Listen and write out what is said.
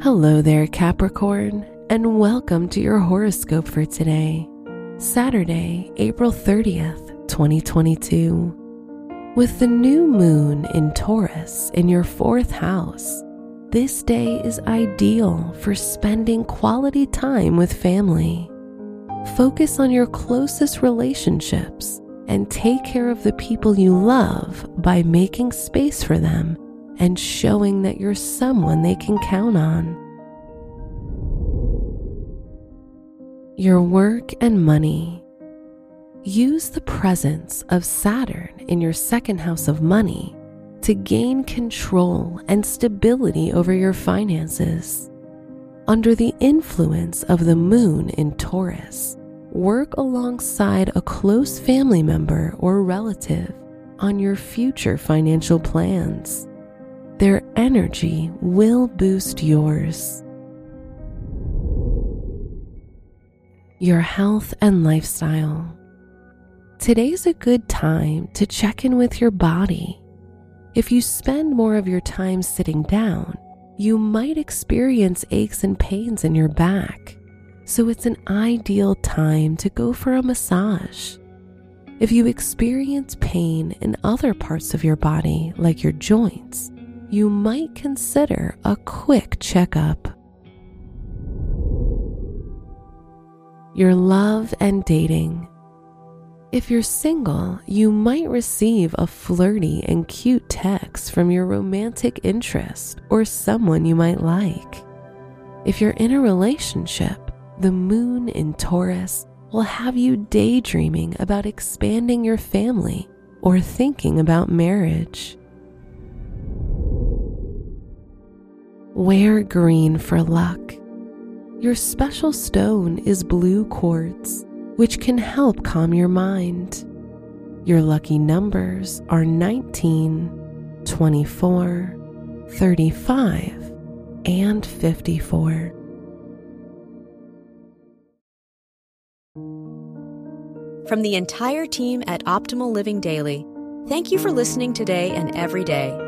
Hello there, Capricorn, and welcome to your horoscope for today, Saturday, April 30th, 2022. With the new moon in Taurus in your fourth house, this day is ideal for spending quality time with family. Focus on your closest relationships and take care of the people you love by making space for them and showing that you're someone they can count on. Your work and money. Use the presence of Saturn in your second house of money to gain control and stability over your finances. Under the influence of the moon in Taurus, work alongside a close family member or relative on your future financial plans. Their energy will boost yours. Your health and lifestyle. Today's a good time to check in with your body. If you spend more of your time sitting down, you might experience aches and pains in your back, so it's an ideal time to go for a massage. If you experience pain in other parts of your body, like your joints, you might consider a quick checkup. Your love and dating. If you're single, you might receive a flirty and cute text from your romantic interest or someone you might like. If you're in a relationship, the moon in Taurus will have you daydreaming about expanding your family or thinking about marriage. Wear green for luck. Your special stone is blue quartz, which can help calm your mind. Your lucky numbers are 19, 24, 35, and 54. From the entire team at Optimal Living Daily, thank you for listening today and every day